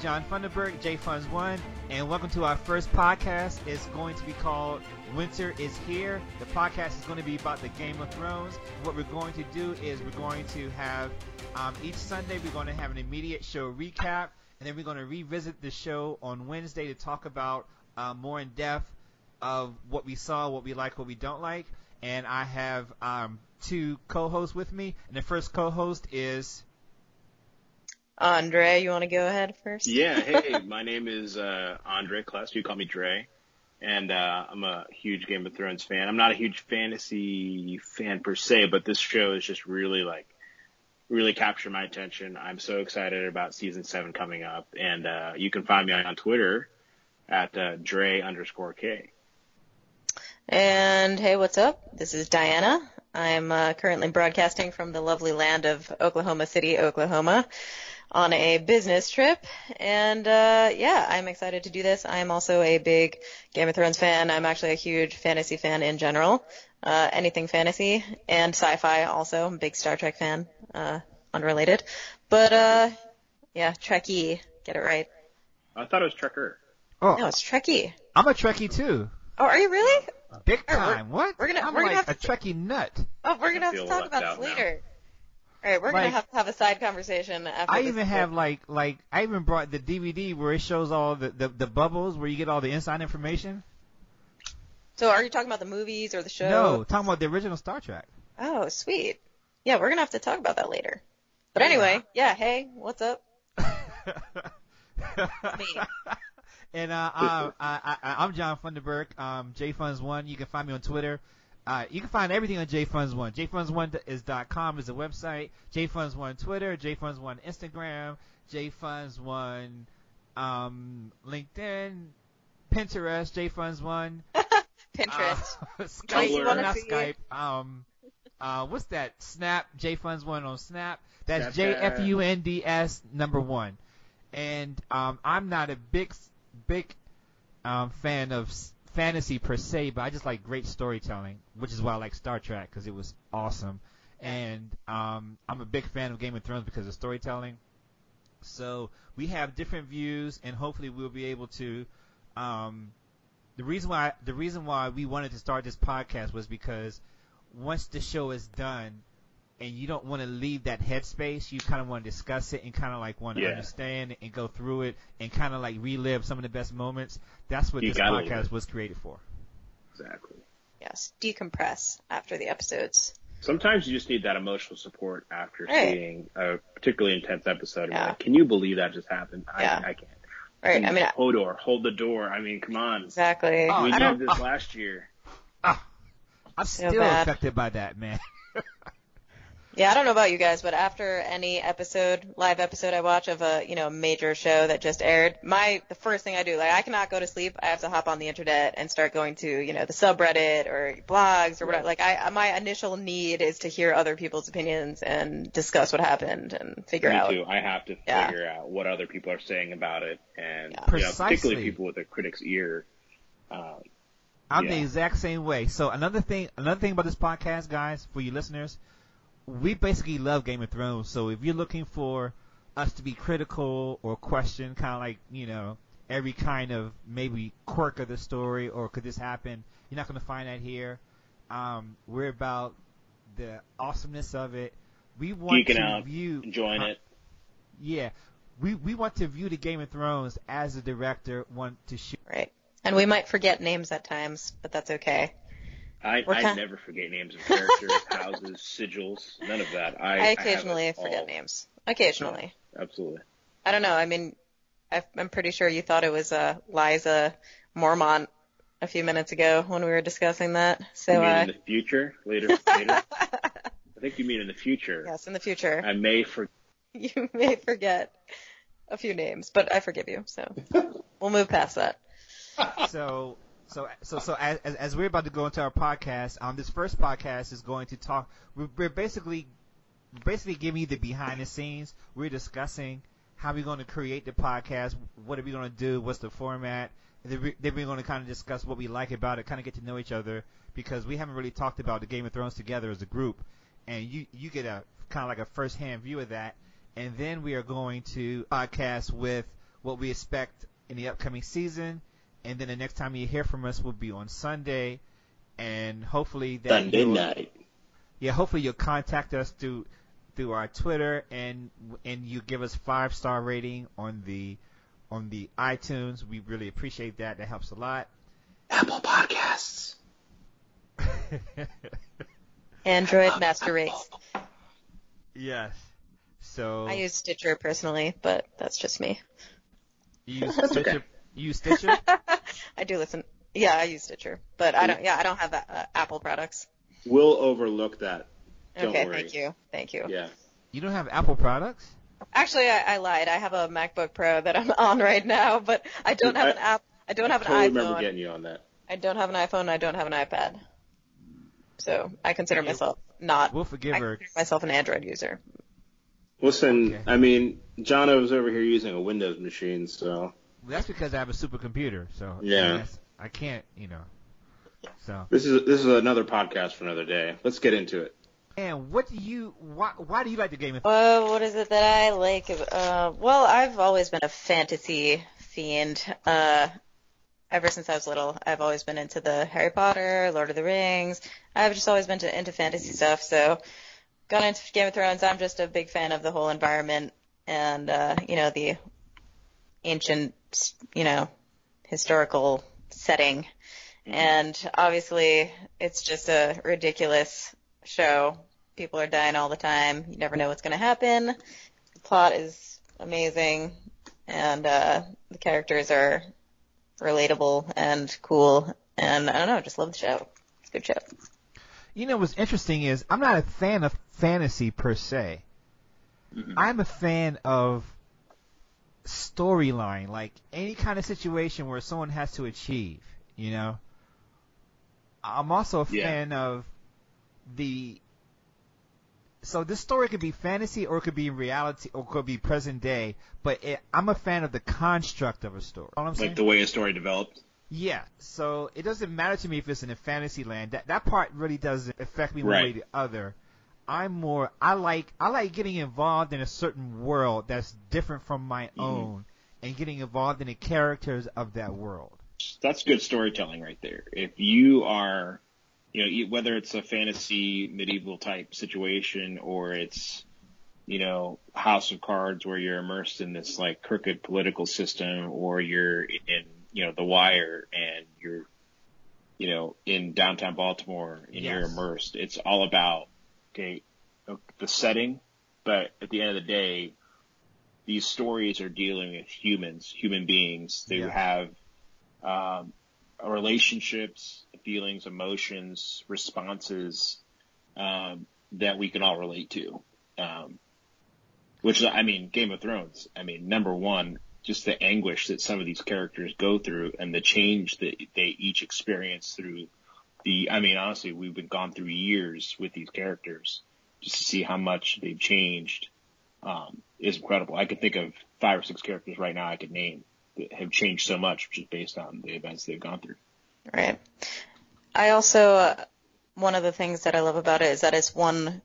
John Funderburg, J Funds One, and welcome to our first podcast. It's going to be called Winter is Here. The podcast is going to be about the Game of Thrones. What we're going to do is we're going to have um, each Sunday we're going to have an immediate show recap, and then we're going to revisit the show on Wednesday to talk about uh, more in depth of what we saw, what we like, what we don't like. And I have um, two co-hosts with me, and the first co-host is. Andre, you want to go ahead first? Yeah, hey, my name is uh, Andre Kless. You call me Dre. And uh, I'm a huge Game of Thrones fan. I'm not a huge fantasy fan per se, but this show is just really like, really captured my attention. I'm so excited about season seven coming up. And uh, you can find me on Twitter at uh, Dre underscore K. And hey, what's up? This is Diana. I'm uh, currently broadcasting from the lovely land of Oklahoma City, Oklahoma on a business trip. And uh, yeah, I'm excited to do this. I'm also a big Game of Thrones fan. I'm actually a huge fantasy fan in general. Uh, anything fantasy and sci-fi also. I'm a big Star Trek fan. Uh, unrelated. But uh, yeah, Trekkie. Get it right. I thought it was Trekker. Oh, No, it's Trekkie. I'm a Trekkie too. Oh, are you really? Big All right, we're- time. what? we're gonna- I'm we're gonna like have a to- Trekkie nut. Oh, we're gonna have to talk about out this now. All right, we're gonna have to have a side conversation after. I even have like like I even brought the DVD where it shows all the, the the bubbles where you get all the inside information. So, are you talking about the movies or the show? No, talking about the original Star Trek. Oh, sweet. Yeah, we're gonna have to talk about that later. But anyway, yeah. Hey, what's up? me. and uh, uh, I, I, I'm John Funderburg, um, JFunds1. You can find me on Twitter. Uh, you can find everything on JFunds1. JFunds1 is dot .com is the website. JFunds1 Twitter, JFunds1 Instagram, JFunds1 um, LinkedIn, Pinterest, JFunds1. Pinterest. Uh, Don't Skype, not Skype. Um, uh, what's that? Snap. JFunds1 on Snap. That's J Snapchat. F U N D S number one. And um, I'm not a big, big um, fan of s- fantasy per se, but I just like great storytelling, which is why I like Star Trek because it was awesome. And um, I'm a big fan of Game of Thrones because of storytelling. So we have different views, and hopefully we'll be able to. Um, the reason why the reason why we wanted to start this podcast was because once the show is done, and you don't want to leave that headspace, you kind of want to discuss it and kind of like want to Yeah. understand and go through it and kind of like relive some of the best moments. That's what You this podcast was created for. Exactly. yes, decompress after the episodes. Sometimes you just need that emotional support after Right. seeing a particularly intense episode. Yeah. like, can you believe that just happened? I, Yeah. I can't. Right. I mean, I- Hodor, hold the door. I mean, come on. exactly. Oh, we I knew don't- this oh. last year. Ah, I'm So still bad. affected by that, man. Yeah, I don't know about you guys, but after any episode, live episode I watch of a, you know, major show that just aired, my, the first thing I do, like, I cannot go to sleep. I have to hop on the internet and start going to, you know, the subreddit or blogs or whatever. Like, I, my initial need is to hear other people's opinions and discuss what happened and figure Me out. too. I have to Yeah. figure out what other people are saying about it, and Yeah. you know, particularly people with a critic's ear. Um, I'm the exact same way. So another thing, another thing about this podcast, guys, for you listeners, we basically love Game of Thrones. So if you're looking for us to be critical or question, kind of like you know every kind of maybe quirk of the story or could this happen, you're not going to find that here. Um, we're about the awesomeness of it. We want Geeking to out, view enjoying uh, it. Yeah, we we want to view the Game of Thrones as the director want to shoot. Right. And we might forget names at times, but that's okay. I, I kind- never forget names of characters, houses, sigils, none of that. I, I, have it occasionally forget all. names. Occasionally. Absolutely. I don't know. I mean, I, I'm pretty sure you thought it was uh, Liza Mormont a few minutes ago when we were discussing that. So, you mean uh, in the future, later, later. I think you mean in the future. yes, in the future, I may forget. you may forget a few names, but I forgive you. So we'll move past that. so so so so as, as we're about to go into our podcast, um, this first podcast is going to talk. We're, we're basically basically giving you the behind the scenes. We're discussing how we're going to create the podcast, what are we going to do, what's the format. Then we're going to kind of discuss what we like about it, kind of get to know each other because we haven't really talked about the Game of Thrones together as a group, and you you get a kind of like a first hand view of that. and then we are going to podcast with what we expect in the upcoming season, and then the next time you hear from us will be on Sunday, and hopefully that Sunday you'll- night. yeah, hopefully you'll contact us through through our Twitter and and you give us five star rating on the on the iTunes. We really appreciate that. That helps a lot. Apple Podcasts. Android Master Race. yes. So I use Stitcher personally, but that's just me. you use That's okay. Stitcher. You use Stitcher. I do listen. Yeah, I use Stitcher, but I don't. Yeah, I don't have uh, Apple products. We'll overlook that. Don't okay, worry. thank you, thank you. Yeah. You don't have Apple products. Actually, I, I lied. I have a MacBook Pro that I'm on right now, but I don't have an app. I don't have an totally iPhone. remember getting you on that. I don't have an iPhone. I don't have an iPad. So I consider myself not. We'll forgive I her. consider myself an Android user. Listen, Okay. I mean, John was over here using a Windows machine, so That's because I have a supercomputer. So Yeah. I can't. You know. So this is this is another podcast for another day. Let's get into it. and what do you? Why why do you like the Game of? Uh, what is it that I like? Uh, well, I've always been a fantasy fiend. Uh, ever since I was little, I've always been into the Harry Potter, Lord of the Rings. I've just always been to, into fantasy stuff. So, got into Game of Thrones. I'm just a big fan of the whole environment and uh, you know the ancient, you know, historical setting. And obviously, it's just a ridiculous show. People are dying all the time. You never know what's going to happen. The plot is amazing, and uh, the characters are relatable and cool. And I don't know, just love the show. It's a good show. You know what's interesting is I'm not a fan of fantasy per se. I'm a fan of storyline, like any kind of situation where someone has to achieve, you know. I'm also a Yeah. fan of the so this story could be fantasy or it could be reality or it could be present day, but it, I'm a fan of the construct of a story. You know what I'm? Like the way a story developed. Yeah, so it doesn't matter to me if it's in a fantasy land. That that part really doesn't affect me one Right. way or the other. I'm more I like I like getting involved in a certain world that's different from my Mm-hmm. own and getting involved in the characters of that world. That's good storytelling right there. If you are, you know, whether it's a fantasy medieval type situation or it's, you know, House of Cards where you're immersed in this like crooked political system or you're in, you know, The Wire and you're, you know, in downtown Baltimore and you're immersed. It's all about, okay, the setting, but at the end of the day, these stories are dealing with humans, human beings. They Yeah. have um, relationships, feelings, emotions, responses um, that we can all relate to. Um, which I mean, Game of Thrones. I mean, number one, just the anguish that some of these characters go through and the change that they each experience through the. I mean, honestly, we've been gone through years with these characters just to see how much they've changed. Um, is incredible. I could think of five or six characters right now I could name that have changed so much just based on the events they've gone through. Right. I also, uh, one of the things that I love about it is that it's one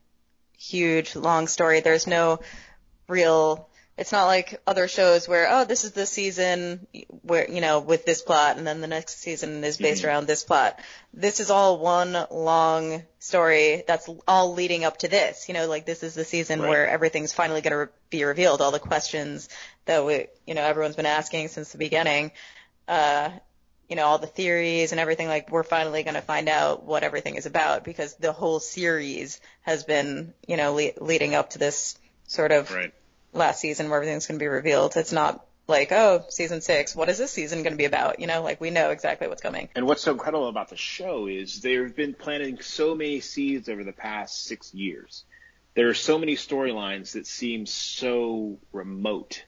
huge, long story. There's no real, it's not like other shows where, oh, this is the season where, you know, with this plot, and then the next season is based Mhm. around this plot. This is all one long story that's all leading up to this. You know, like this is the season Right. where everything's finally going to re- be revealed. All the questions that we, you know, everyone's been asking since the beginning. Uh, you know, all the theories and everything, like we're finally going to find out what everything is about because the whole series has been, you know, le- leading up to this sort of Right. Last season where everything's going to be revealed. It's not like, oh, season six, what is this season going to be about? You know, like we know exactly what's coming. And what's so incredible about the show is they've been planting so many seeds over the past six years. There are so many storylines that seem so remote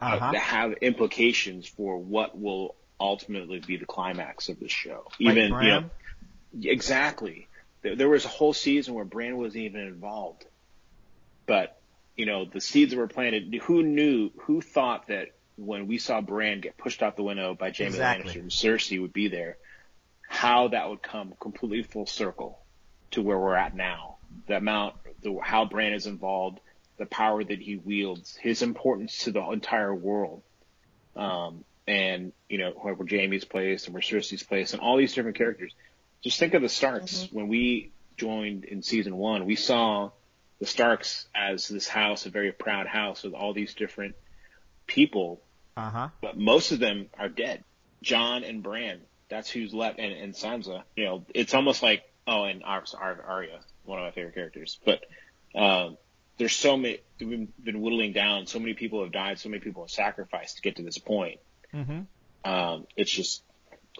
uh, Uh-huh. that have implications for what will ultimately be the climax of the show. Like Even you know, exactly. There, there was a whole season where Bran wasn't even involved, but you know the seeds that were planted. Who knew? Who thought that when we saw Bran get pushed out the window by Jaime Exactly. Lannister and Cersei would be there? How that would come completely full circle to where we're at now. The amount, the, how Bran is involved, the power that he wields, his importance to the entire world, um, and you know where Jaime's place and where Cersei's place and all these different characters. Just think of the Starks mm-hmm. when we joined in season one. We saw the Starks as this house, a very proud house with all these different people. Uh-huh. But most of them are dead. Jon and Bran, that's who's left, and, and Sansa. You know, it's almost like oh, and Arya, one of my favorite characters. But uh, there's so many. We've been whittling down. So many people have died. So many people have sacrificed to get to this point. Mm-hmm. Um, it's just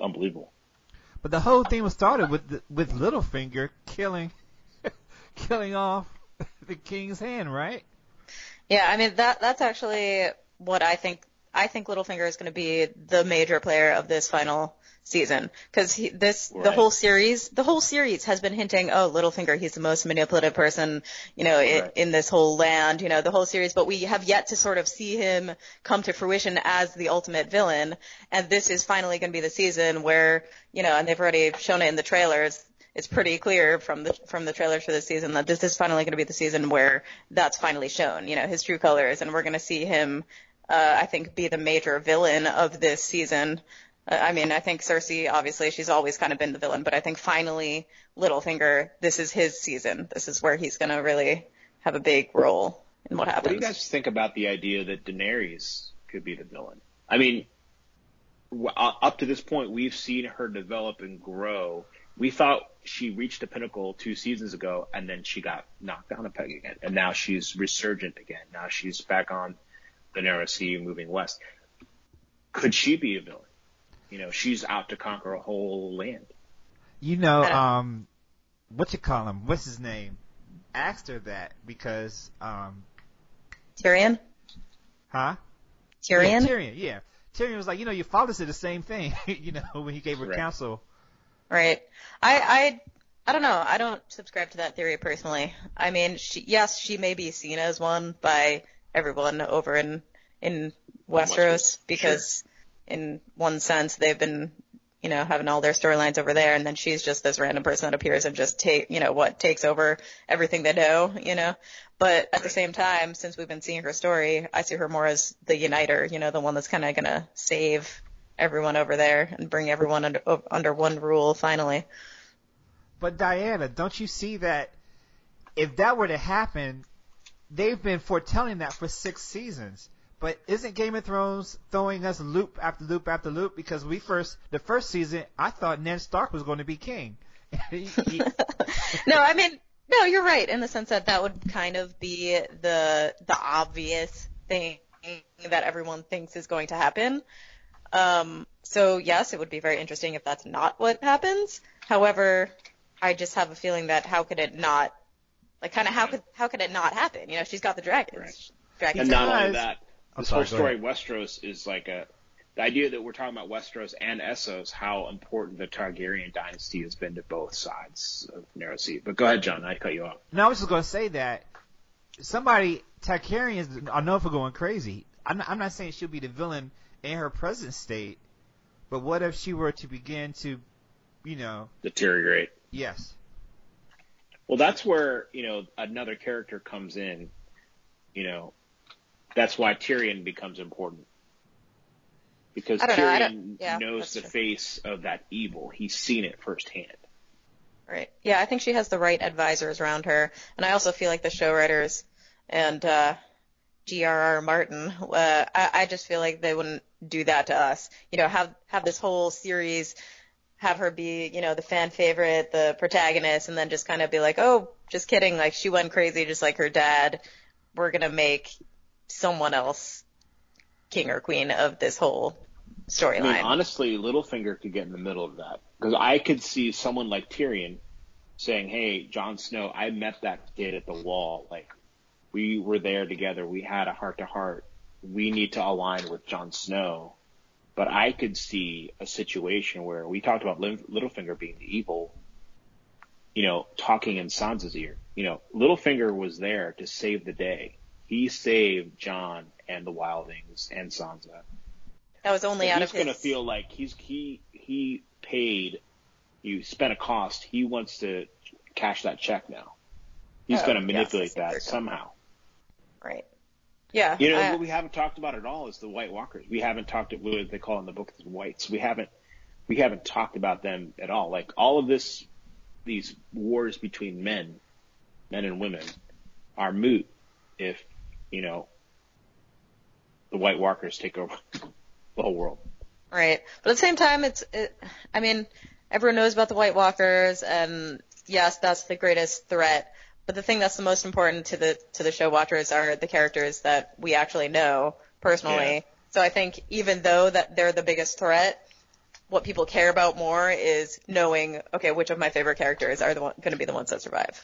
unbelievable. But the whole thing was started with the, with Littlefinger killing killing off the king's hand, right? Yeah, I mean that that's actually what I think. I think Littlefinger is going to be the major player of this final season because this right. the whole series the whole series has been hinting oh Littlefinger he's the most manipulative person you know right. in, in this whole land you know the whole series but we have yet to sort of see him come to fruition as the ultimate villain and this is finally going to be the season where you know and they've already shown it in the trailers it's pretty clear from the from the trailers for this season that this is finally going to be the season where that's finally shown, you know, his true colors, and we're going to see him, uh, I think, be the major villain of this season. Uh, I mean, I think Cersei, obviously, she's always kind of been the villain, but I think finally, Littlefinger, this is his season. This is where he's going to really have a big role in what happens. What do you guys think about the idea that Daenerys could be the villain? I mean, up to this point, we've seen her develop and grow we thought she reached a pinnacle two seasons ago and then she got knocked down a peg again. And now she's resurgent again. Now she's back on the narrow sea moving west. Could she be a villain? You know, she's out to conquer a whole land. You know, um, what you call him? What's his name? Asked her that because, um, Tyrion? Huh? Tyrion? Yeah, Tyrion, yeah. Tyrion was like, you know, your father said the same thing, you know, when he gave her counsel Right. I, I, I don't know. I don't subscribe to that theory personally. I mean, she, yes, she may be seen as one by everyone over in, in Westeros because sure. in one sense they've been, you know, having all their storylines over there and then she's just this random person that appears and just take, you know, what takes over everything they know, you know. But at the same time, since we've been seeing her story, I see her more as the uniter, you know, the one that's kind of going to save everyone over there and bring everyone under under one rule finally. But Diana, don't you see that if that were to happen, they've been foretelling that for six seasons. But isn't Game of Thrones throwing us loop after loop after loop? Because we first, the first season, I thought Ned Stark was going to be king. no, I mean, no, you're right in the sense that that would kind of be the the obvious thing that everyone thinks is going to happen. Um, so yes, it would be very interesting if that's not what happens. However, I just have a feeling that how could it not, like, kind of how could how could it not happen? You know, she's got the dragons. Right. dragons and not only that, this sorry, whole story, Westeros is like a the idea that we're talking about Westeros and Essos, how important the Targaryen dynasty has been to both sides of Narrow Sea. But go ahead, John. I cut you off. No, I was just going to say that somebody Targaryens are known for going crazy. I'm not, I'm not saying she'll be the villain in her present state. But what if she were to begin to, you know, deteriorate? Yes. Well, that's where you know another character comes in. You know, that's why Tyrion becomes important because Tyrion know, yeah, knows the true. face of that evil. He's seen it firsthand. Right. Yeah, I think she has the right advisors around her, and I also feel like the show writers and uh, G.R.R. Martin, uh, I, I just feel like they wouldn't do that to us. You know, have have this whole series, have her be, you know, the fan favorite, the protagonist, and then just kind of be like, oh, just kidding, like she went crazy just like her dad. We're gonna make someone else king or queen of this whole storyline. I mean, honestly, Littlefinger could get in the middle of that because I could see someone like Tyrion saying, "Hey, Jon Snow, I met that kid at the wall. Like, we were there together. We had a heart to heart. We need to align with Jon Snow. But I could see a situation where we talked about Littlefinger being the evil, you know, talking in Sansa's ear. You know, Littlefinger was there to save the day. He saved Jon and the Wildlings and Sansa. That was only so out of. He's going to feel like he's he he paid. You spent a cost. He wants to cash that check now. He's oh, going to manipulate yes, that somehow. Right. Yeah. You know I- what we haven't talked about at all is the White Walkers. We haven't talked about what they call in the book the whites. We haven't we haven't talked about them at all. Like all of this, these wars between men, men and women, are moot if you know the White Walkers take over the whole world. Right. But at the same time, it's, it, I mean, everyone knows about the White Walkers, and yes, that's the greatest threat. But the thing that's the most important to the to the show watchers are the characters that we actually know personally. Yeah. So I think even though that they're the biggest threat, what people care about more is knowing, okay, which of my favorite characters are the one, going to be the ones that survive.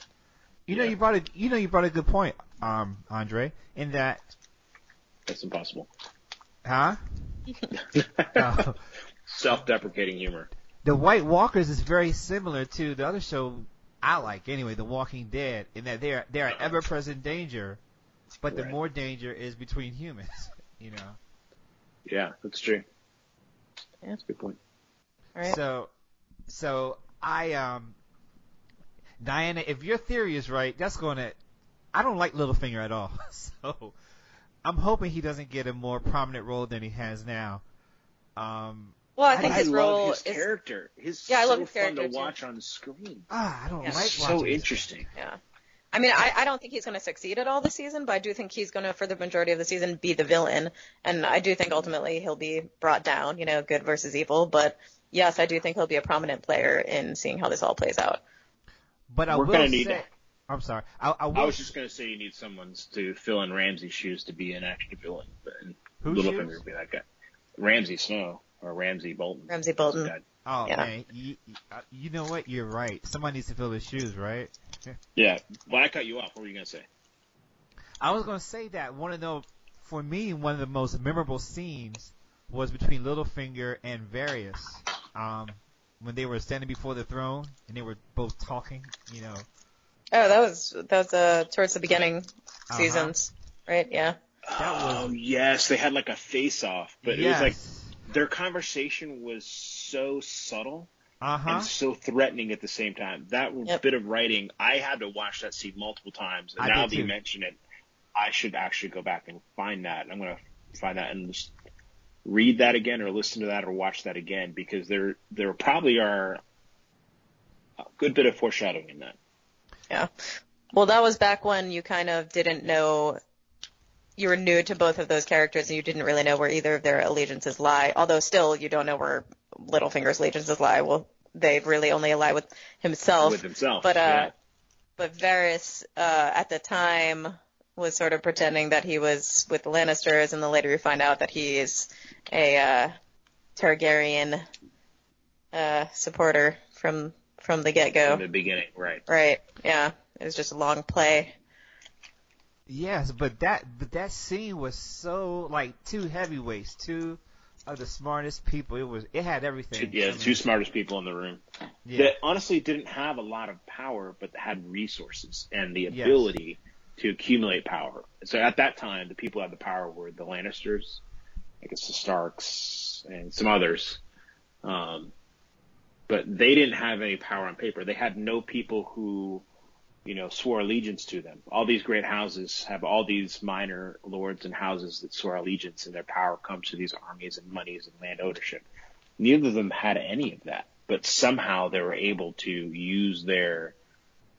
You know, Yeah. you brought a you know you brought a good point, um, Andre, in that, That's impossible. huh? Uh, Self-deprecating humor. the White Walkers is very similar to the other show I like anyway, The Walking Dead, in that they're they're an ever-present danger, but the more danger is between humans. You know. Yeah, that's true. Yeah. That's a good point. Right. So, so I um, Diana, if your theory is right, that's going to. I don't like Littlefinger at all, so I'm hoping he doesn't get a more prominent role than he has now. Um, well, I think I his love role his is character. His Yeah, I so love his character fun character, to too. watch on screen. ah, I don't Yeah. like so watching this interesting. Yeah. I mean, I, I don't think he's going to succeed at all this season, but I do think he's going to, for the majority of the season, be the villain. And I do think ultimately he'll be brought down, you know, good versus evil. But yes, I do think he'll be a prominent player in seeing how this all plays out. But I We're will gonna need- say, I'm sorry. I, I will. I was just gonna say you need someone to fill in Ramsay's shoes to be an actual villain, but and Whose Littlefinger shoes? would be that guy. Ramsay Snow or Ramsay Bolton. Ramsay Bolton. Oh yeah. man, you, you- know what? You're right. Somebody needs to fill his shoes, right? Yeah. When I cut you off, what were you gonna say? I was going to say that one of the, for me, one of the most memorable scenes was between Littlefinger and Varys, um, when they were standing before the throne and they were both talking. You know, Oh, that was that was uh, towards the beginning Uh-huh. seasons, right? Yeah. That was- oh yes, they had like a face off, but it was like their conversation was so subtle uh huh. and so threatening at the same time. That Yep. bit of writing, I had to watch that scene multiple times, and I now that you mention it, I should actually go back and find that. I'm gonna find that and just read that again, or listen to that, or watch that again, because there there probably are a good bit of foreshadowing in that. Yeah. Well, that was back when you kind of didn't know. You were new to both of those characters, and you didn't really know where either of their allegiances lie. Although still, you don't know where Littlefinger's allegiances lie. Well, they really only lie with himself. with himself. but uh, yeah. but Varys uh, at the time was sort of pretending that he was with the Lannisters, and then later you find out that he is a uh, Targaryen uh, supporter from from the get go. in the beginning, right? Right. Yeah. It was just a long play. Yes, but that but that scene was so like two heavyweights, two of the smartest people. It was it had everything. Yeah, I mean, two smartest people in the room. yeah. That honestly didn't have a lot of power, but had resources and the Yes. ability to accumulate power. So at that time, the people who had the power were the Lannisters, I guess the Starks, and some others. Um, but they didn't have any power on paper. They had no people who, you know, swore allegiance to them. All these great houses have all these minor lords and houses that swore allegiance, and their power comes to these armies and monies and land ownership. Neither of them had any of that, but somehow they were able to use their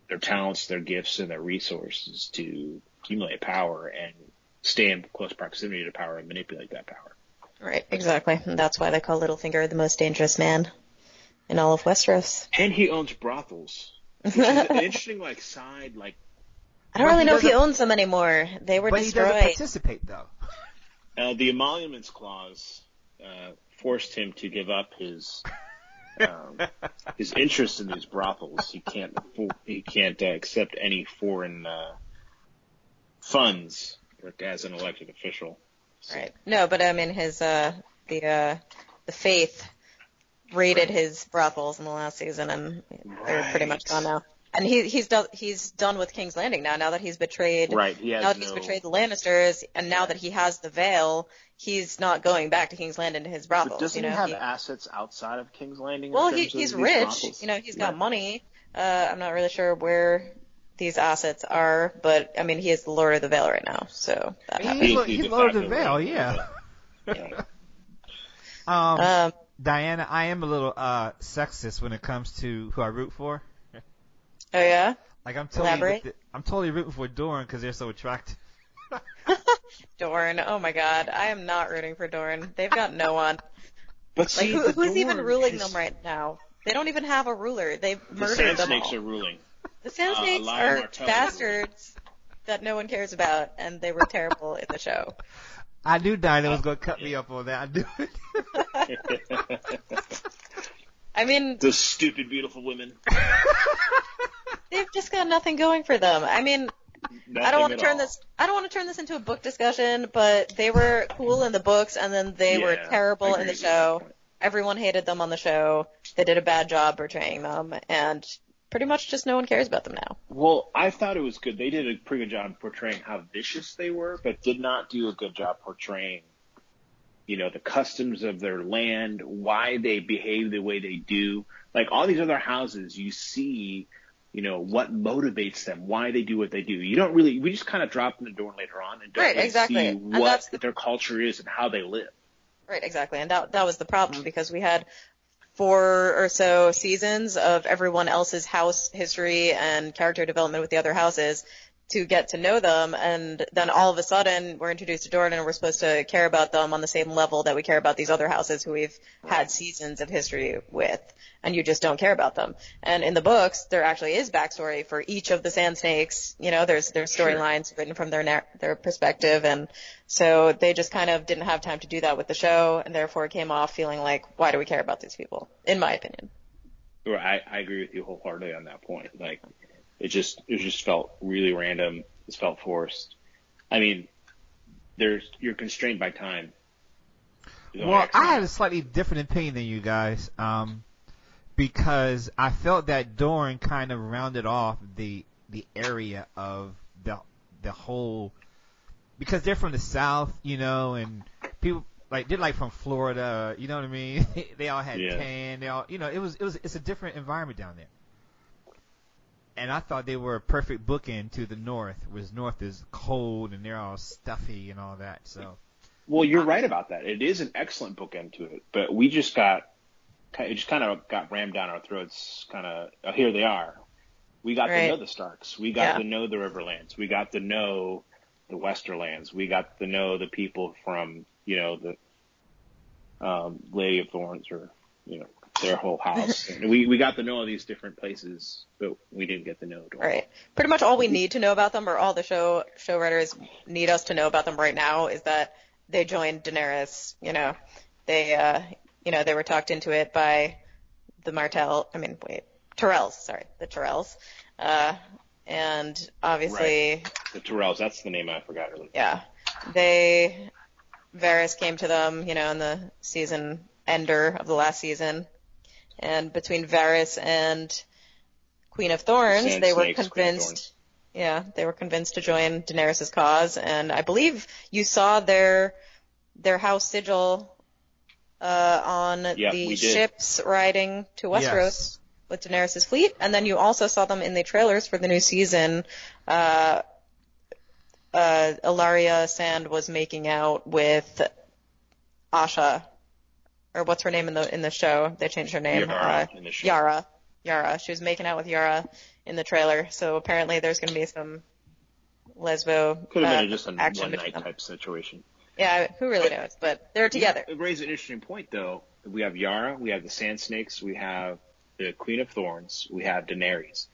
their talents, their gifts, and their resources to accumulate power and stay in close proximity to power and manipulate that power. Right. Exactly. And that's why they call Littlefinger the most dangerous man in all of Westeros. And he owns brothels. Which is an interesting like side like I don't But really know if he owns them anymore. They were but he doesn't destroyed. participate though. Uh, the emoluments clause uh, forced him to give up his um, his interest in these brothels. He can't he can't uh, accept any foreign uh, funds like, as an elected official. So- Right. No, but I mean his uh the uh the faith raided his brothels in the last season and they're pretty much gone now. And he he's done he's done with King's Landing now. Now that he's betrayed Right. He now that he's betrayed the Lannisters and now that he has the Vale, he's not going back to King's Landing to his But brothels. doesn't you know, he have He- assets outside of King's Landing? well, he, he's rich. brothels? You know, he's got Right. money. Uh, I'm not really sure where these assets are, but I mean, he is the Lord of the Vale right now, so that He's, happens. He- he's Lord of the facto Vale, yeah. Yeah. Um, Um, Diana, I am a little uh sexist when it comes to who I root for. oh yeah, Like I'm totally, the, I'm totally rooting for Doran because they're so attractive. Dorne. Oh my God, I am not rooting for Dorne. They've got no one. But Like, see, who, the who's even ruling is- them right now? They don't even have a ruler. They The murdered Sand them Snakes all. are ruling. The Sand uh, Snakes are bastards that no one cares about, and they were terrible in the show. I knew Diana was uh, gonna cut me up on that. I knew it. I mean, Those stupid, beautiful women. they've just got nothing going for them. I mean, I don't want to turn all. this. I don't want to turn this into a book discussion, but they were cool in the books, and then they were Yeah, I terrible in the show. on that point. Everyone hated them on the show. They did a bad job portraying them, and pretty much just no one cares about them now. Well, I thought it was good. They did a pretty good job portraying how vicious they were, but did not do a good job portraying, you know, the customs of their land, why they behave the way they do. Like all these other houses, you see, you know, what motivates them, why they do what they do. You don't really, we just kind of drop in the door later on and don't Right, really exactly. see what the- their culture is and how they live. Right, exactly. And that that was the problem mm-hmm. because we had four or so seasons of everyone else's house history and character development with the other houses to get to know them and then all of a sudden we're introduced to Jordan and we're supposed to care about them on the same level that we care about these other houses who we've had seasons of history with and you just don't care about them. And in the books there actually is backstory for each of the sand snakes. You know, there's there's Sure. storylines written from their their perspective and so they just kind of didn't have time to do that with the show, and therefore it came off feeling like, why do we care about these people? In my opinion. Or I, I agree with you wholeheartedly on that point. Like, it just it just felt really random. It felt forced. I mean, there's you're constrained by time. Well, X I amount. had a slightly different opinion than you guys, um, because I felt that Dorne kind of rounded off the the area of the the whole because they're from the south, you know, and people like they're like from Florida, you know what I mean? they all had Yeah. tan, they all, you know, it was it was it's a different environment down there. And I thought they were a perfect bookend to the north, whereas north is cold and they're all stuffy and all that. So Well, you're right about that. It is an excellent bookend to it, but we just got it just kind of got rammed down our throats. Kind of oh, here they are. We got Right. to know the Starks. We got Yeah. to know the Riverlands. We got to know the Westerlands. We got to know the people from you know the um, Lady of Thorns or you know their whole house. And we we got to know all these different places, but we didn't get to know Dorne. Right. Pretty much all we need to know about them, or all the show show writers need us to know about them right now, is that they joined Daenerys. You know, they uh, you know they were talked into it by the Martell. I mean, wait, Tyrells. Sorry, the Tyrells. Uh, and obviously, The Tyrells. That's the name I forgot earlier. yeah, they Varys came to them, you know, in the season ender of the last season, and between Varys and Queen of Thorns, Sand they were Snakes, Queen of convinced. Yeah, they were convinced to join Daenerys' cause, and I believe you saw their their house sigil uh, on Yeah, the ships riding to Westeros Yes. With Daenerys' fleet, and then you also saw them in the trailers for the new season. Uh, uh, Ellaria Sand was making out with Asha, or what's her name in the in the show? They changed her name. Yara uh, in the show. Yara. Yara. She was making out with Yara in the trailer, so apparently there's going to be some lesbo Could have uh, been just a action one night them. type situation. Yeah, who really knows? But they're together. It raises an interesting point, though. We have Yara, we have the Sand Snakes, we have the Queen of Thorns, we have Daenerys.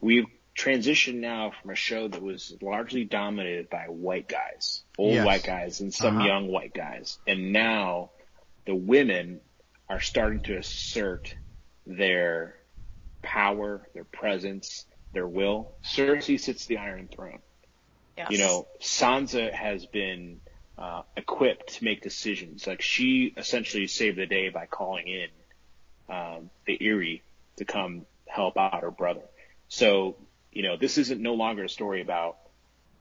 We've transitioned now from a show that was largely dominated by white guys, old Yes. white guys, and some Uh-huh. young white guys, and now the women are starting to assert their power, their presence, their will. Cersei sits the Iron Throne. Yes. You know, Sansa has been uh, equipped to make decisions. Like she essentially saved the day by calling in um, the Eyrie to come help out her brother. So, you know, this isn't no longer a story about,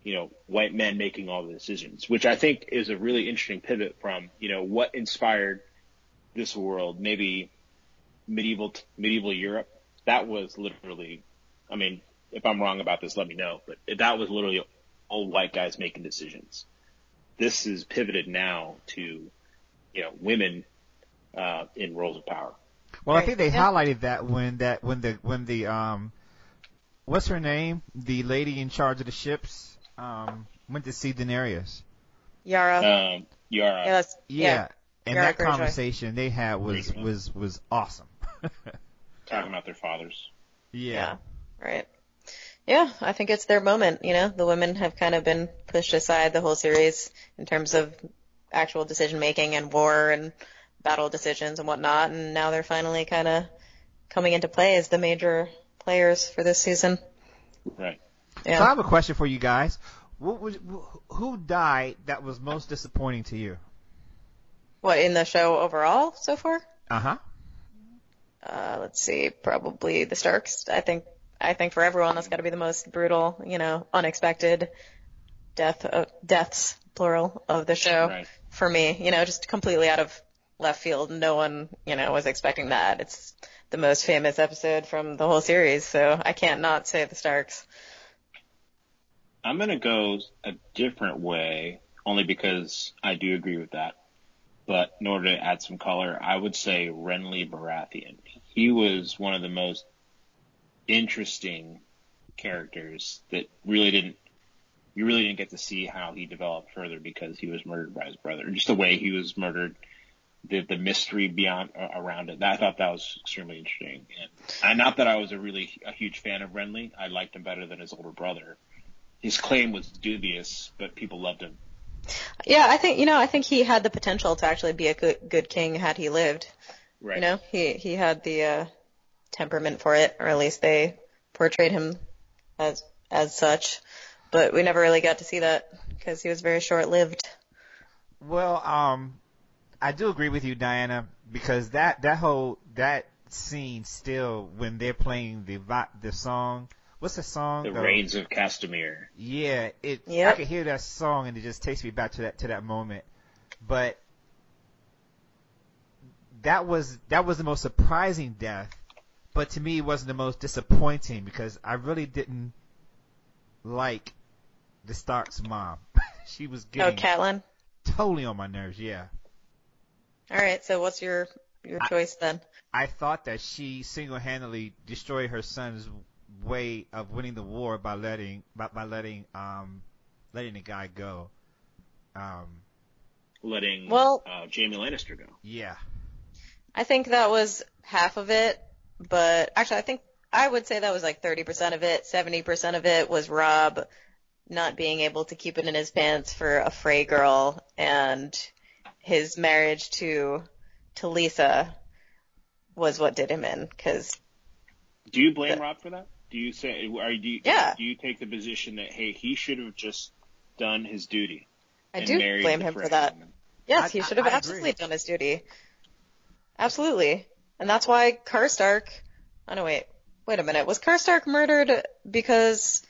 you know, white men making all the decisions, which I think is a really interesting pivot from, you know, what inspired this world, maybe medieval medieval Europe. That was literally, I mean, if I'm wrong about this, let me know. But that was literally old white guys making decisions. This is pivoted now to, you know, women uh, in roles of power. Well, I think they Yeah. highlighted that when that when the when the um, what's her name? The lady in charge of the ships um went to see Daenerys. Yara. Um, Yara, yeah, that's, Yeah. yeah. And Yara that Greyjoy. conversation they had was Greyjoy. was was awesome. talking about their fathers. Yeah. Right. Yeah, I think it's their moment. You know, the women have kind of been pushed aside the whole series in terms of actual decision making and war and battle decisions and whatnot, and now they're finally kind of coming into play as the major players for this season. Right. So I have a question for you guys. What was, who died that was most disappointing to you? What in the show overall so far? Uh huh. Uh, let's see, probably the Starks. I think I think for everyone that's got to be the most brutal, you know, unexpected death uh, deaths plural of the show. Right. for me, you know, just completely out of left field. No one, you know, was expecting that. It's the most famous episode from the whole series, so I can't not say the Starks. I'm gonna go a different way, only because I do agree with that. But in order to add some color, I would say Renly Baratheon. He was one of the most interesting characters that really didn't you really didn't get to see how he developed further because he was murdered by his brother. Just the way he was murdered, the the mystery beyond uh, around it. I thought that was extremely interesting. And, and not that I was a really a huge fan of Renly. I liked him better than his older brother. His claim was dubious, but people loved him. Yeah, I think you know, I think he had the potential to actually be a good good king had he lived. Right. You know, he he had the uh, temperament for it, or at least they portrayed him as as such. But we never really got to see that because he was very short lived. Well, um, I do agree with you, Diana, because that that whole that scene still when they're playing the the song. What's the song? The The- Rains of Castamere. Yeah, it. I can hear that song and it just takes me back to that to that moment. But that was that was the most surprising death, but to me it wasn't the most disappointing because I really didn't like the Stark's mom. she was Oh, getting Catelyn. totally on my nerves. Yeah, All right, so what's your your I- choice then? I thought that she single-handedly destroyed her son's way of winning the war by letting by, by letting um letting the guy go. Um, letting Well- uh, Jaime Lannister go. yeah. I think that was half of it, but actually I think I would say that was like 30% of it. 70% of it was Robb not being able to keep it in his pants for a Frey girl and his marriage to to Lisa was what did him in cuz Do you blame But- Robb for that? Do you say, are you, do you, Yeah. do you take the position that hey, he should have just done his duty? I do blame him for that. woman? Yes, I- he should have I agree. absolutely done his duty. Absolutely. And that's why Karstark Oh no wait. Wait a minute. Was Karstark murdered because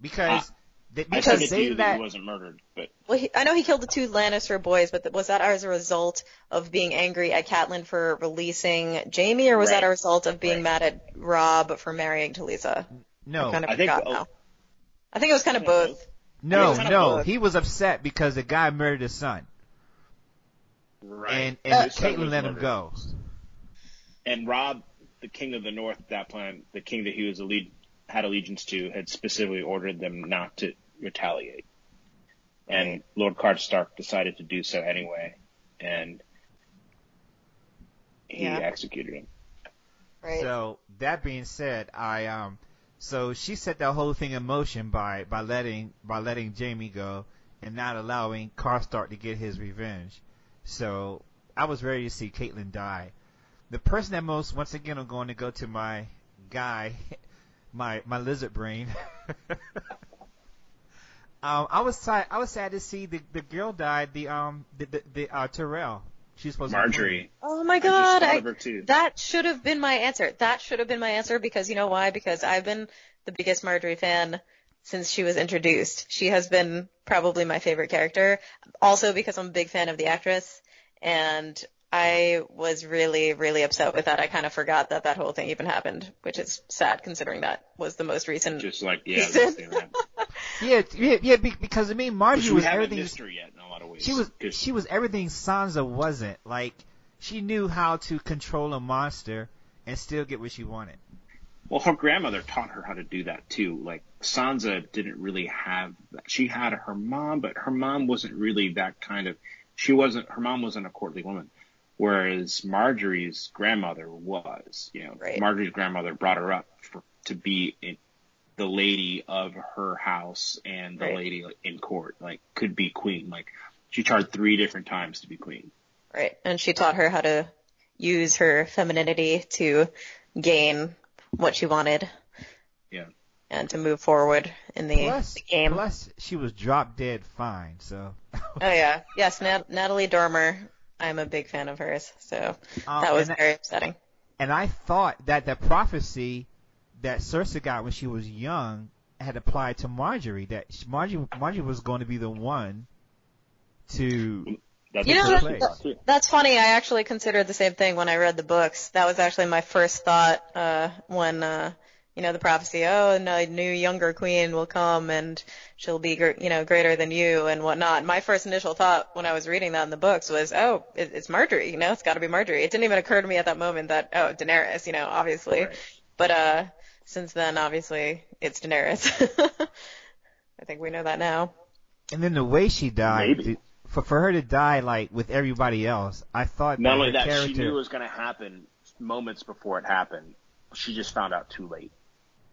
because they, I because said to they that he wasn't murdered, but Well, he, I know he killed the two Lannister boys, but th- was that as a result of being angry at Catelyn for releasing Jaime, or was that a result of being Right. mad at Robb for marrying Talisa? no I kind of I think- forgot oh. I think it was kind of both. both. no no both. he was upset because the guy murdered his son right. and and Uh, His son Catelyn was let him go. And Robb, the king of the North at that time, the king that he was alle- had allegiance to, had specifically ordered them not to retaliate. And Right. Lord Karstark decided to do so anyway, and he Yeah. executed him. Right. So that being said, I um so she set that whole thing in motion by by letting by letting Jaime go and not allowing Karstark to get his revenge. So I was ready to see Catelyn die. The person that most once again I'm going to go to my guy, my my lizard brain. um, I was sad. I was sad to see the the girl died. The um the the, the uh, Tyrell. She's supposed to be Margaery. oh my I just god, thought I, of her too. that should have been my answer. That should have been my answer because you know why? Because I've been the biggest Margaery fan since she was introduced. She has been probably my favorite character. Also because I'm a big fan of the actress and I was really, really upset with that. I kind of forgot that that whole thing even happened, which is sad considering that was the most recent. Just like yeah, Season. that's the thing. Yeah, yeah, yeah. Because I mean, Margaery was haven't everything. missed her yet in a lot of ways. She was 'Cause she was everything Sansa wasn't. Like she knew how to control a monster and still get what she wanted. Well, her grandmother taught her how to do that too. Like Sansa didn't really have that. She had her mom, but her mom wasn't really that kind of. She wasn't. Her mom wasn't a courtly woman, whereas Margaery's grandmother was. You know, Right. Margaery's grandmother brought her up for, to be in, the lady of her house and the Right. lady in court. Like could be queen. Like she tried three different times to be queen. Right. And she taught her how to use her femininity to gain what she wanted. Yeah. And to move forward in the, Plus, the game. plus she was drop dead fine. So Oh yeah. Yes, Nat- Natalie Dormer. I'm a big fan of hers. So um, that was and, very upsetting. and I thought that the prophecy that Cersei got when she was young had applied to Margaery. That Margaery Margaery was going to be the one to That's You know, Cersei that- That's funny. I actually considered the same thing when I read the books. That was actually my first thought uh, when, uh, you know, the prophecy. Oh, and a new younger queen will come and she'll be, gr- you know, greater than you and whatnot. My first initial thought when I was reading that in the books was, oh, it's Margaery. You know, it's got to be Margaery. It didn't even occur to me at that moment that oh, Daenerys. You know, obviously. Right. But uh, since then, obviously, it's Daenerys. I think we know that now. And then the way she died, Maybe. the- for for her to die like with everybody else, I thought Not that only that, character. she knew it was going to happen moments before it happened. She just found out too late.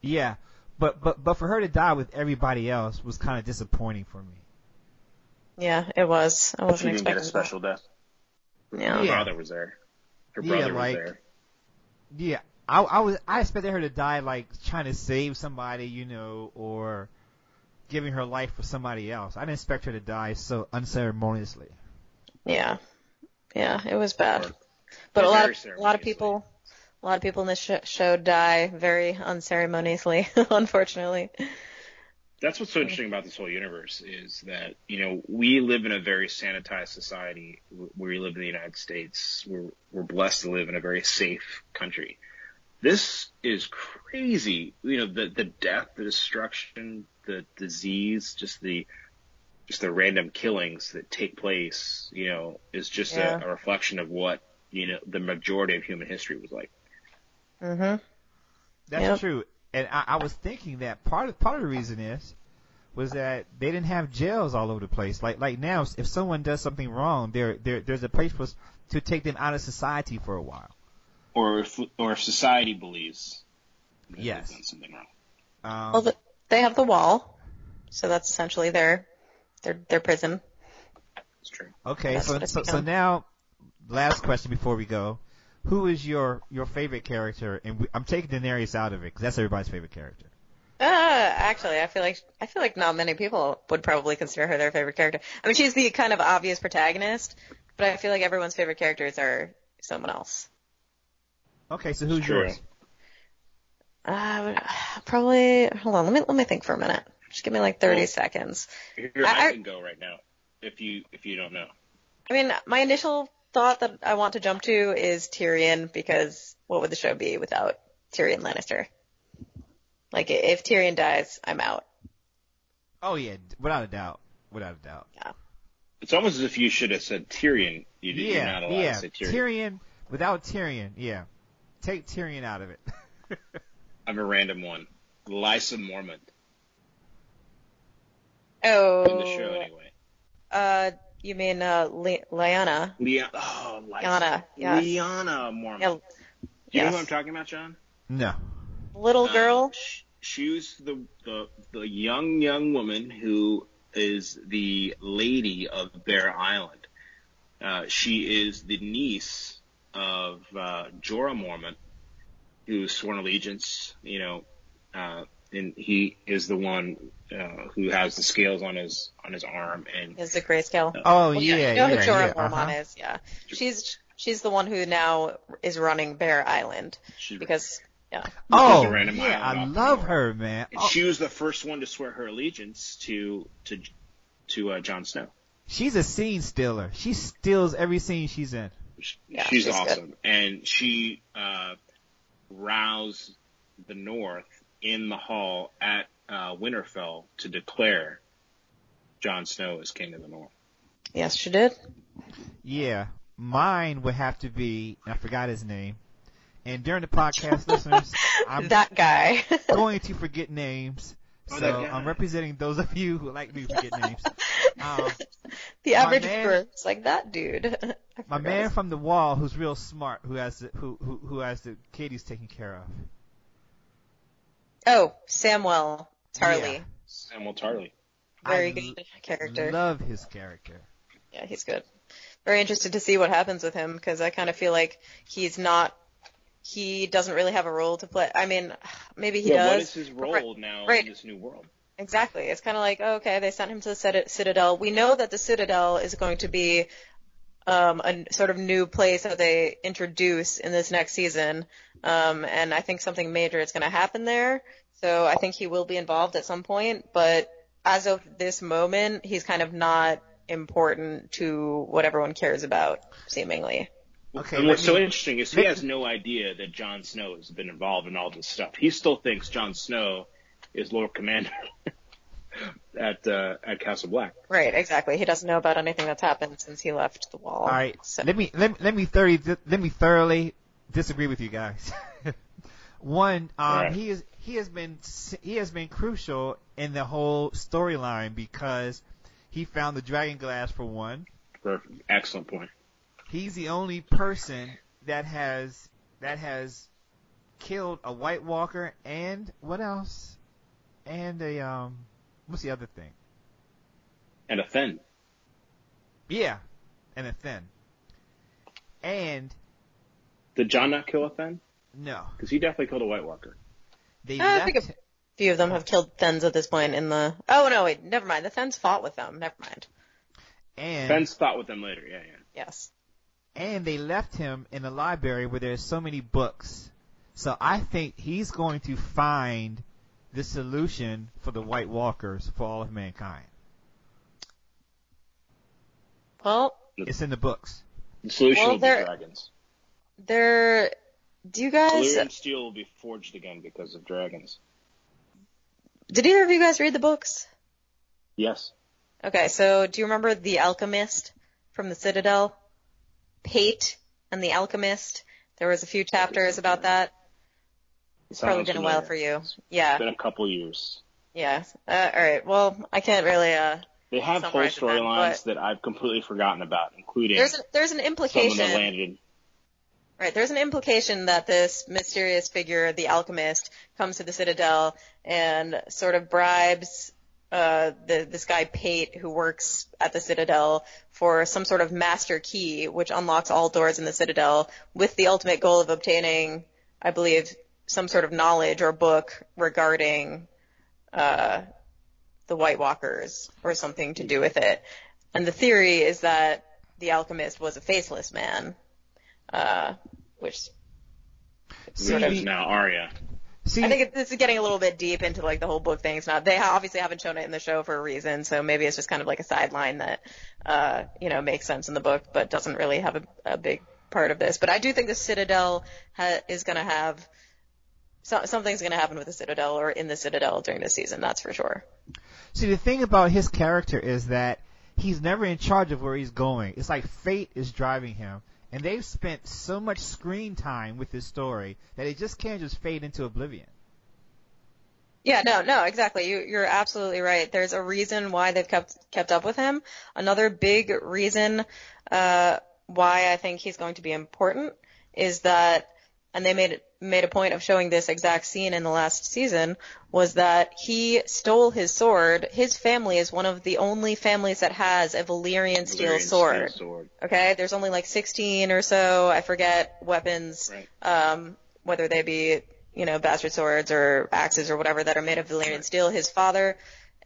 Yeah, but but but for her to die with everybody else was kind of disappointing for me. Yeah, it was. I wasn't didn't get a expecting special death. that. Her Yeah. Yeah. brother was there. Her Yeah, brother like- was there. Yeah, I I was I expected her to die like trying to save somebody, you know, or giving her life for somebody else. I didn't expect her to die so unceremoniously. Yeah, yeah, it was bad. Or- But a lot of a lot of people, a lot of people in this sh- show die very unceremoniously, unfortunately. That's what's so interesting about this whole universe is that you know we live in a very sanitized society. We live in the United States. We're we're blessed to live in a very safe country. This is crazy. You know the the death, the destruction, the disease, just the just the random killings that take place. You know, is just Yeah. a, a reflection of what you know the majority of human history was like. Mhm. That's Yep. true. And I, I was thinking that part of part of the reason is was that they didn't have jails all over the place. Like like now, if someone does something wrong, there there there's a place for to take them out of society for a while. Or if or if society believes that they've Yes. done something wrong. Um, Well, the, they have the wall, so that's essentially their their their prison. It's true. okay, that's so so, so now, last question before we go. Who is your your favorite character? And we, I'm taking Daenerys out of it because that's everybody's favorite character. Uh, actually, I feel like I feel like not many people would probably consider her their favorite character. I mean, she's the kind of obvious protagonist, but I feel like everyone's favorite characters are someone else. Okay, so who's It's true. yours? Uh, probably. Hold on. Let me let me think for a minute. Just give me like 30 Well- seconds. Here, I- I, can go right now if you if you don't know. I mean, my initial thought that I want to jump to is Tyrion because what would the show be without Tyrion Lannister? Like, if Tyrion dies, I'm out. Oh yeah, without a doubt, without a doubt. Yeah. It's almost as if you should have said Tyrion. You, You're yeah, not allowed yeah. to say Tyrion. Tyrion without Tyrion, yeah. Take Tyrion out of it. I have a random one. Lysa Mormont Oh. in the show anyway. Uh, you mean uh, Le- Lyanna? Leon. Oh, Lysa. Lyanna, yes. Lyanna Mormont. Yeah, Do you know who I'm talking about, John? no. Little girl. sh- she was the, the the young young woman who is the lady of Bear Island. Uh, she is the niece of uh, Jorah Mormont, who sworn allegiance. You know, uh, and he is the one uh, who has the scales on his on his arm. And Is the grayscale? Oh Well, yeah, you know yeah, who Jorah yeah. Mormont uh-huh. is? Yeah, she's she's the one who now is running Bear Island she, because yeah. Oh a yeah, I love the her, man. and Oh, she was the first one to swear her allegiance to to to uh, Jon Snow. she's a scene stealer. She steals every scene she's in. Yeah, she's, she's good. awesome, and she uh, roused the North in the hall at uh, Winterfell to declare Jon Snow as King of the North. Yes, she did. Yeah, mine would have to be. I forgot his name. And during the podcast, listeners, I'm that guy. going to forget names. Oh, So that. I'm representing those of you who like me forget names. Um, the average man- viewer is like that dude. I my man from the wall, who's real smart, who has the, who who who has the Katie's taken care of. Oh, Samwell Tarly. Yeah. Samwell Tarly. Very I good character. Love his character. Yeah, he's good. Very interested to see what happens with him because I kind of feel like he's not. He doesn't really have a role to play. I mean, maybe he yeah, does. what is his but role now right. in this new world? Exactly. It's kind of like, oh, okay, they sent him to the Cit- Citadel. We know that the Citadel is going to be um, a sort of new place that they introduce in this next season. Um, and I think something major is going to happen there. So I think he will be involved at some point. But as of this moment, he's kind of not important to what everyone cares about, seemingly. Okay, and let what's so interesting is he let- has no idea that Jon Snow has been involved in all this stuff. He still thinks Jon Snow is Lord Commander at uh, at Castle Black. Right, exactly. He doesn't know about anything that's happened since he left the wall. All right, So, let me let me let me thoroughly let me thoroughly disagree with you guys. One, um, All right. he is he has been he has been crucial in the whole storyline because he found the dragon glass for one. Perfect. Excellent point. He's the only person that has that has killed a White Walker and what else? And a um, what's the other thing? And a Thenn. Yeah, and a Thenn. And Did Jon not kill a Thenn? no, Because he definitely killed a White Walker. they I left. think a few of them have killed Thenns at this point in the. Oh no, wait, never mind. The Thenns fought with them. Never mind. and Thenn's fought with them later. Yeah, yeah. Yes. and they left him in a library where there's so many books. So I think he's going to find the solution for the White Walkers for all of mankind. Well, It's in the books. The solution Well, will be dragons. there. Do you guys? Valyrian steel will be forged again because of dragons. Did either of you guys read the books? Yes. Okay, so do you remember the Alchemist from the Citadel? Pate and the Alchemist. There was a few chapters about that. It's probably been a while for you. Yeah. It's been a couple years. Yeah. Uh, all right. Well, I can't really. Uh, They have whole Summarize it then, storylines that I've completely forgotten about, including there's an, there's an implication. that landed. Right, there's an implication that this mysterious figure, the alchemist, comes to the Citadel and sort of bribes uh, the, this guy Pate, who works at the Citadel, for some sort of master key, which unlocks all doors in the Citadel, with the ultimate goal of obtaining, I believe, some sort of knowledge or book regarding uh, the White Walkers or something to do with it. And the theory is that the alchemist was a faceless man uh, which See, Sort of. Now Arya. see, I think it, this is getting a little bit deep into like the whole book thing. It's not they obviously haven't shown it in the show for a reason, so maybe it's just kind of like a sideline that uh, you know makes sense in the book, but doesn't really have a, a big part of this. But I do think the Citadel ha- is going to have so- something's going to happen with the Citadel or in the Citadel during this season. That's for sure. See, the thing about his character is that he's never in charge of where he's going. It's like fate is driving him. And they've spent so much screen time with this story that it just can't just fade into oblivion. Yeah, no, no, exactly. You, you're absolutely right. There's a reason why they've kept kept up with him. Another big reason uh, why I think he's going to be important is that, and they made it made a point of showing this exact scene in the last season, was that he stole his sword. His family is one of the only families that has a Valyrian steel Valyrian sword. Steel sword. Okay, there's only like 16 or so. I forget weapons, Right. um, whether they be you know bastard swords or axes or whatever that are made of Valyrian steel. His father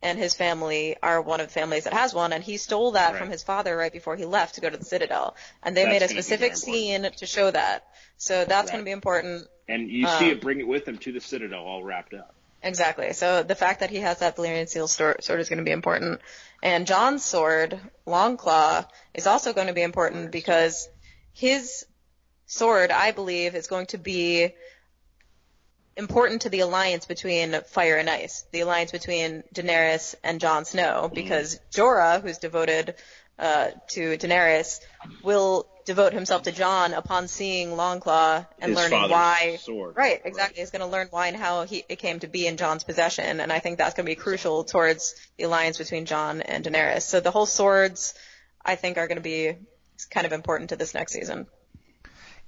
and his family are one of the families that has one, and he stole that Right. from his father right before he left to go to the Citadel. And they That's made a specific scene to show that. So that's Right. going to be important. And you Um, see it bring it with him to the Citadel all wrapped up. Exactly. So the fact that he has that Valyrian steel stor- sword is going to be important. And Jon's sword, Longclaw, is also going to be important because his sword, I believe, is going to be important to the alliance between fire and ice, the alliance between Daenerys and Jon Snow, because Jorah, who's devoted uh, to Daenerys, will devote himself to Jon upon seeing Longclaw and His learning why. sword. Right, exactly. He's going to learn why and how he, it came to be in Jon's possession, and I think that's going to be crucial towards the alliance between Jon and Daenerys. So the whole swords, I think, are going to be kind of important to this next season.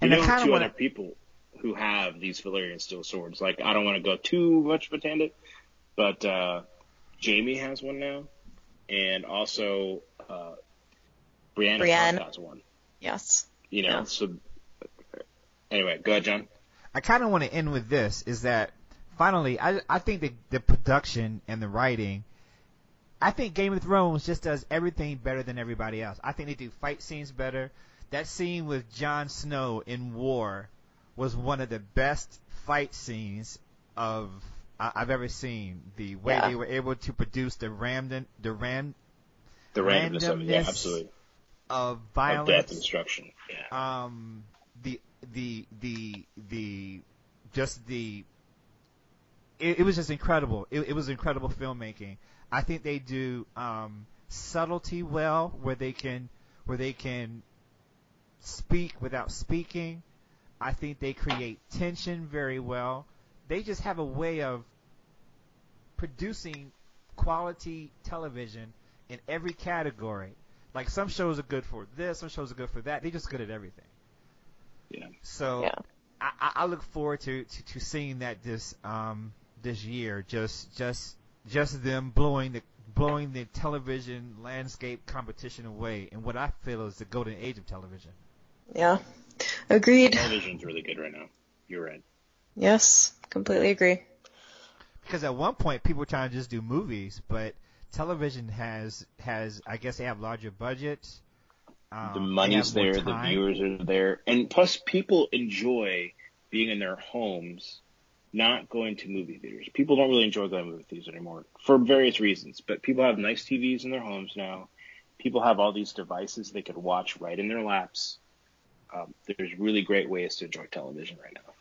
And you I know kinda two wanna- other people who have these Valyrian steel swords. Like I don't want to go too much of a tangent, but uh, Jaime has one now, and also uh, Brienne, Brienne. has one. Yes. You know, Yeah. so anyway, go ahead, John. I kind of want to end with this: is that finally, I I think the the production and the writing. I think Game of Thrones just does everything better than everybody else. I think they do fight scenes better. That scene with Jon Snow in war was one of the best fight scenes of I- I've ever seen. The way Yeah. they were able to produce the ramdon, the ram The randomness of it, yeah, absolutely. of Of death and violence. destruction. Yeah. um the the the the just the it, it was just incredible it, it was incredible filmmaking i think they do um subtlety well where they can where they can speak without speaking i think they create tension very well they just have a way of producing quality television in every category like some shows are good for this, some shows are good for that. They're just good at everything. Yeah. So Yeah. I, I- I look forward to, to, to seeing that this um this year. Just just just them blowing the blowing the television landscape competition away in what I feel is the golden age of television. Yeah. Agreed. Television's really good right now. You're right. Yes. Completely agree. Because at one point people were trying to just do movies, but television has has I guess they have larger budgets. Um, the money's there, the viewers are there, and plus people enjoy being in their homes, not going to movie theaters. People don't really enjoy going to movie theaters anymore for various reasons, but people have nice TVs in their homes now. People have all these devices they could watch right in their laps. Um, there's really great ways to enjoy television right now.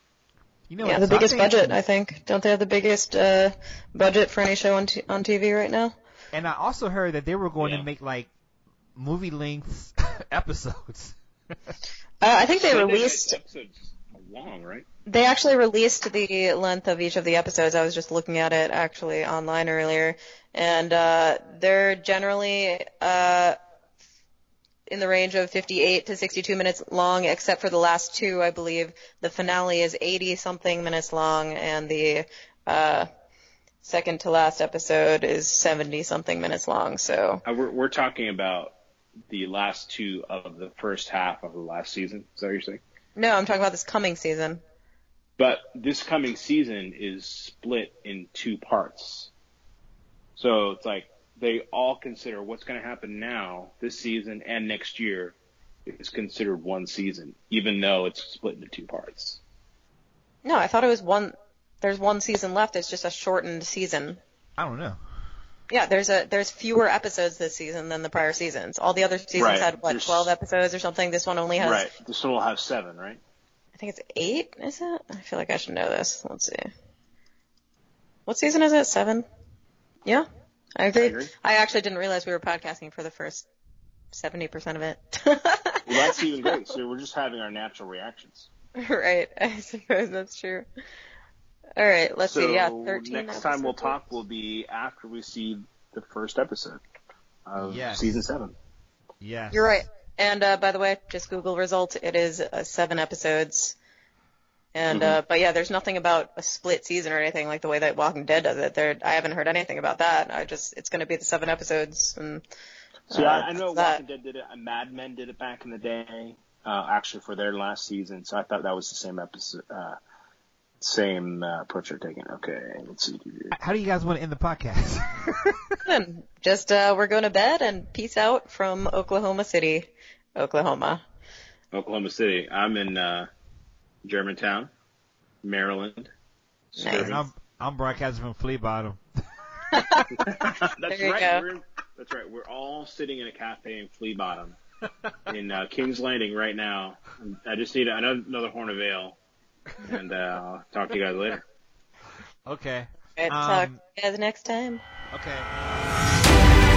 You know, yeah, the biggest I budget, I think. Don't they have the biggest uh, budget for any show on t- on TV right now? And I also heard that they were going Yeah. to make like movie length episodes. Uh, I think they released. episodes long, right? They actually released the length of each of the episodes. I was just looking at it actually online earlier, and uh, they're generally uh, in the range of 58 to 62 minutes long, except for the last two, I believe. The finale is 80 something minutes long, and the uh, second to last episode is 70 something minutes long. So Uh, we're, we're talking about the last two of the first half of the last season. Is that what you're saying? no, I'm talking about this coming season. But this coming season is split in two parts. So it's like they all consider what's going to happen now, this season and next year is considered one season, even though it's split into two parts. No, I thought it was one. There's one season left. It's just a shortened season. I don't know. Yeah, there's a there's fewer episodes this season than the prior seasons. All the other seasons Right. had what There's- 12 episodes or something. This one only has Right. This one will have seven, right? I think it's 8, is it? I feel like I should know this. Let's see. What season is it? 7? Yeah. I agree. I agree. I actually didn't realize we were podcasting for the first 70% of it. Well, that's even great. So we're just having our natural reactions. right. I suppose that's true. All right, let's so see. Yeah, 13 next time we'll talk will be after we see the first episode of Yes. season seven. Yeah. You're right. And uh, by the way, just Google result. It is uh, seven episodes. And uh, but yeah, there's nothing about a split season or anything like the way that Walking Dead does it. There, I haven't heard anything about that. I just it's going to be the seven episodes. And See, Uh, I, I know that- Walking Dead did it. Mad Men did it back in the day, uh, actually for their last season. So I thought that was the same episode, uh, same uh, approach they're taking. Okay, let's see. How do you guys want to end the podcast? then just uh, we're going to bed and peace out from Oklahoma City, Oklahoma. Oklahoma City. I'm in uh, Germantown, Maryland. Nice. I'm I'm broadcasting from Flea Bottom. that's There you right. go. We're that's right. We're all sitting in a cafe in Flea Bottom, in uh, King's Landing right now. I just need another, another horn of ale, and uh, I'll talk to you guys later. Okay. All right, Um, talk to you guys next time. Okay.